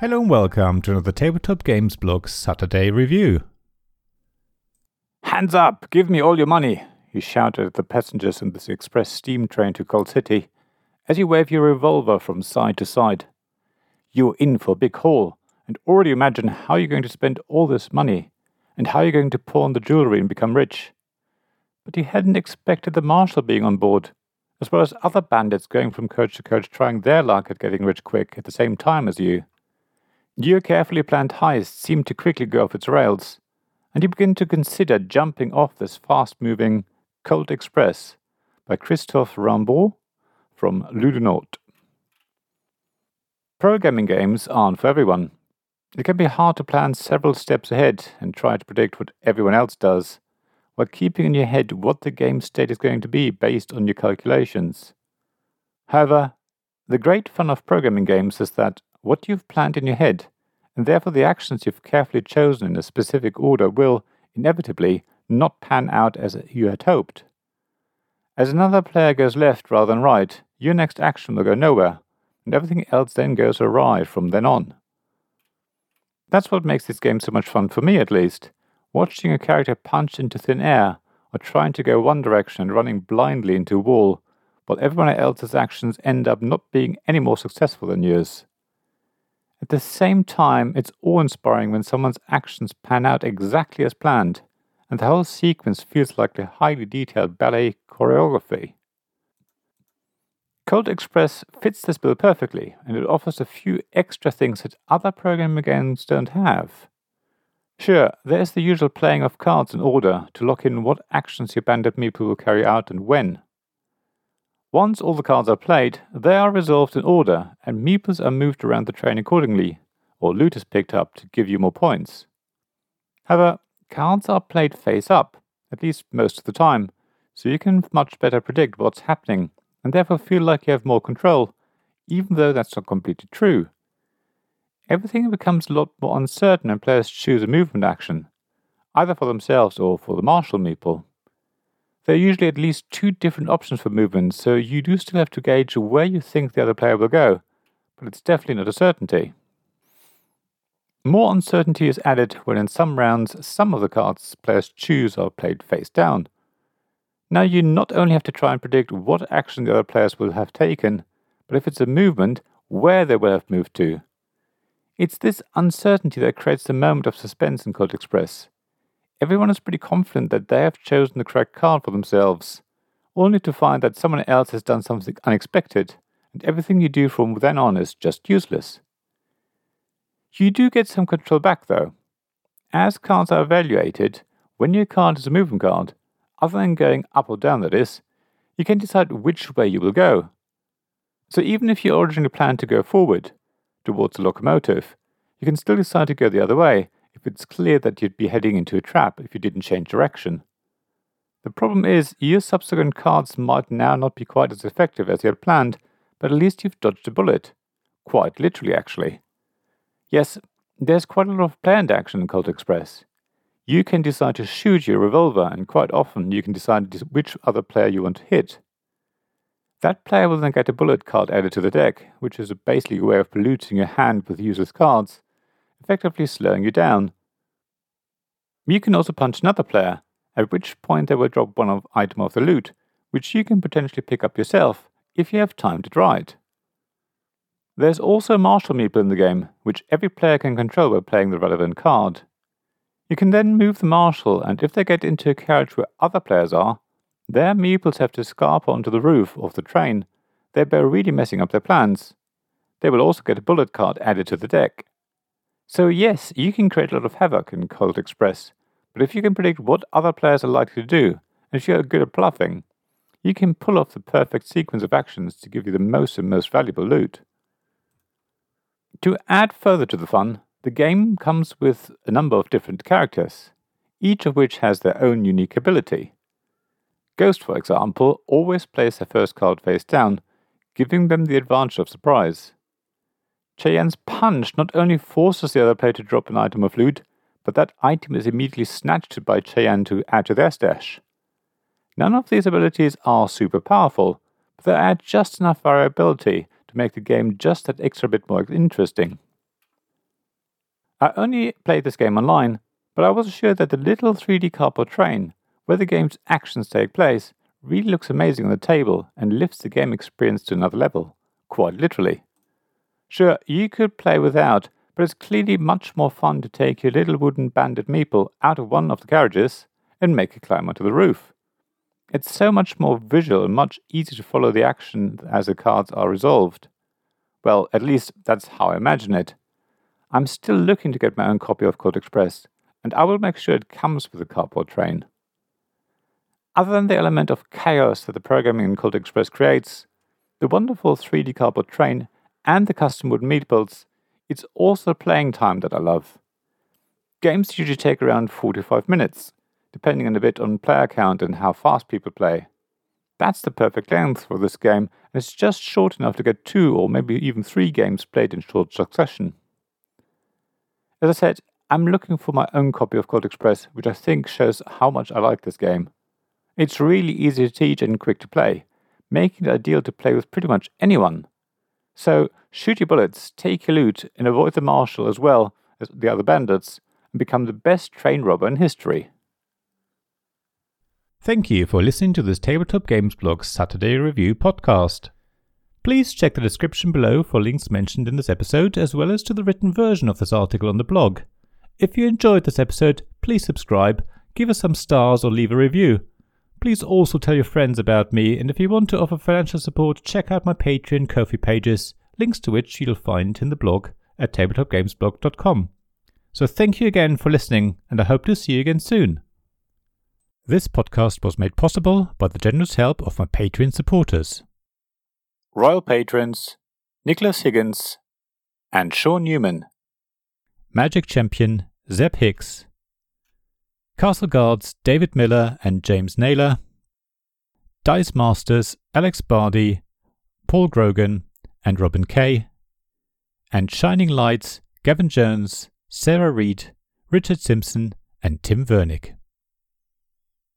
Hello and welcome to another Tabletop Games Blog Saturday review. Hands up! Give me all your money! He shouted at the passengers in this express steam train to Cold City as you wave your revolver from side to side. You're in for a big haul, and already imagine how you're going to spend all this money, and how you're going to pawn the jewelry and become rich. But he hadn't expected the marshal being on board, as well as other bandits going from coach to coach trying their luck at getting rich quick at the same time as you. Your carefully planned heist seemed to quickly go off its rails, and you begin to consider jumping off this fast moving Colt Express by Christophe Raimbault from Ludonaute. Programming games aren't for everyone. It can be hard to plan several steps ahead and try to predict what everyone else does, while keeping in your head what the game state is going to be based on your calculations. However, the great fun of programming games is that what you've planned in your head, and therefore the actions you've carefully chosen in a specific order, will, inevitably, not pan out as you had hoped. As another player goes left rather than right, your next action will go nowhere, and everything else then goes awry from then on. That's what makes this game so much fun for me, at least. Watching a character punch into thin air, or trying to go one direction and running blindly into a wall, while everyone else's actions end up not being any more successful than yours. At the same time, it's awe inspiring when someone's actions pan out exactly as planned, and the whole sequence feels like a highly detailed ballet choreography. Colt Express fits this bill perfectly, and it offers a few extra things that other programming games don't have. Sure, there's the usual playing of cards in order to lock in what actions your bandit meeple will carry out and when. Once all the cards are played, they are resolved in order, and meeples are moved around the train accordingly, or loot is picked up to give you more points. However, cards are played face up, at least most of the time, so you can much better predict what's happening, and therefore feel like you have more control, even though that's not completely true. Everything becomes a lot more uncertain when players choose a movement action, either for themselves or for the marshal meeple. There are usually at least two different options for movement, so you do still have to gauge where you think the other player will go, but it's definitely not a certainty. More uncertainty is added when in some rounds some of the cards players choose are played face down. Now you not only have to try and predict what action the other players will have taken, but if it's a movement, where they will have moved to. It's this uncertainty that creates the moment of suspense in Colt Express. Everyone is pretty confident that they have chosen the correct card for themselves, only to find that someone else has done something unexpected, and everything you do from then on is just useless. You do get some control back though. As cards are evaluated, when your card is a movement card, other than going up or down, that is, you can decide which way you will go. So even if you originally planned to go forward, towards the locomotive, you can still decide to go the other way if it's clear that you'd be heading into a trap if you didn't change direction. The problem is, your subsequent cards might now not be quite as effective as you had planned, but at least you've dodged a bullet. Quite literally, actually. Yes, there's quite a lot of planned action in Colt Express. You can decide to shoot your revolver, and quite often you can decide which other player you want to hit. That player will then get a bullet card added to the deck, which is basically a way of polluting your hand with useless cards, effectively slowing you down. You can also punch another player, at which point they will drop one of item of the loot, which you can potentially pick up yourself if you have time to draw it. There's also Marshal Meeple in the game, which every player can control by playing the relevant card. You can then move the Marshal, and if they get into a carriage where other players are, their meeples have to scarp onto the roof of the train, thereby really messing up their plans. They will also get a bullet card added to the deck. So, yes, you can create a lot of havoc in Colt Express, but if you can predict what other players are likely to do, and if you're good at bluffing, you can pull off the perfect sequence of actions to give you the most and most valuable loot. To add further to the fun, the game comes with a number of different characters, each of which has their own unique ability. Ghost, for example, always plays their first card face down, giving them the advantage of surprise. Cheyenne's punch not only forces the other player to drop an item of loot, but that item is immediately snatched by Cheyenne to add to their stash. None of these abilities are super powerful, but they add just enough variability to make the game just that extra bit more interesting. I only played this game online, but I was assured that the little 3D cardboard train, where the game's actions take place, really looks amazing on the table and lifts the game experience to another level, quite literally. Sure, you could play without, but it's clearly much more fun to take your little wooden banded meeple out of one of the carriages and make it climb onto the roof. It's so much more visual and much easier to follow the action as the cards are resolved. Well, at least that's how I imagine it. I'm still looking to get my own copy of Colt Express, and I will make sure it comes with the cardboard train. Other than the element of chaos that the programming in Colt Express creates, the wonderful 3D cardboard train, and the custom wood meatballs, it's also playing time that I love. Games usually take around 45 minutes, depending on a bit on player count and how fast people play. That's the perfect length for this game, and it's just short enough to get two or maybe even three games played in short succession. As I said, I'm looking for my own copy of Colt Express, which I think shows how much I like this game. It's really easy to teach and quick to play, making it ideal to play with pretty much anyone. So, shoot your bullets, take your loot, and avoid the marshal as well as the other bandits, and become the best train robber in history. Thank you for listening to this Tabletop Games Blog Saturday Review podcast. Please check the description below for links mentioned in this episode, as well as to the written version of this article on the blog. If you enjoyed this episode, please subscribe, give us some stars, or leave a review. Please also tell your friends about me, and if you want to offer financial support, check out my Patreon Ko-fi pages, links to which you'll find in the blog at tabletopgamesblog.com. So thank you again for listening, and I hope to see you again soon. This podcast was made possible by the generous help of my Patreon supporters. Royal Patrons Nicholas Higgins and Sean Newman. Magic Champion Zeb Hicks. Castle Guards David Miller and James Naylor. Dice Masters Alex Bardi, Paul Grogan, and Robin Kay. And Shining Lights Gavin Jones, Sarah Reed, Richard Simpson, and Tim Vernick.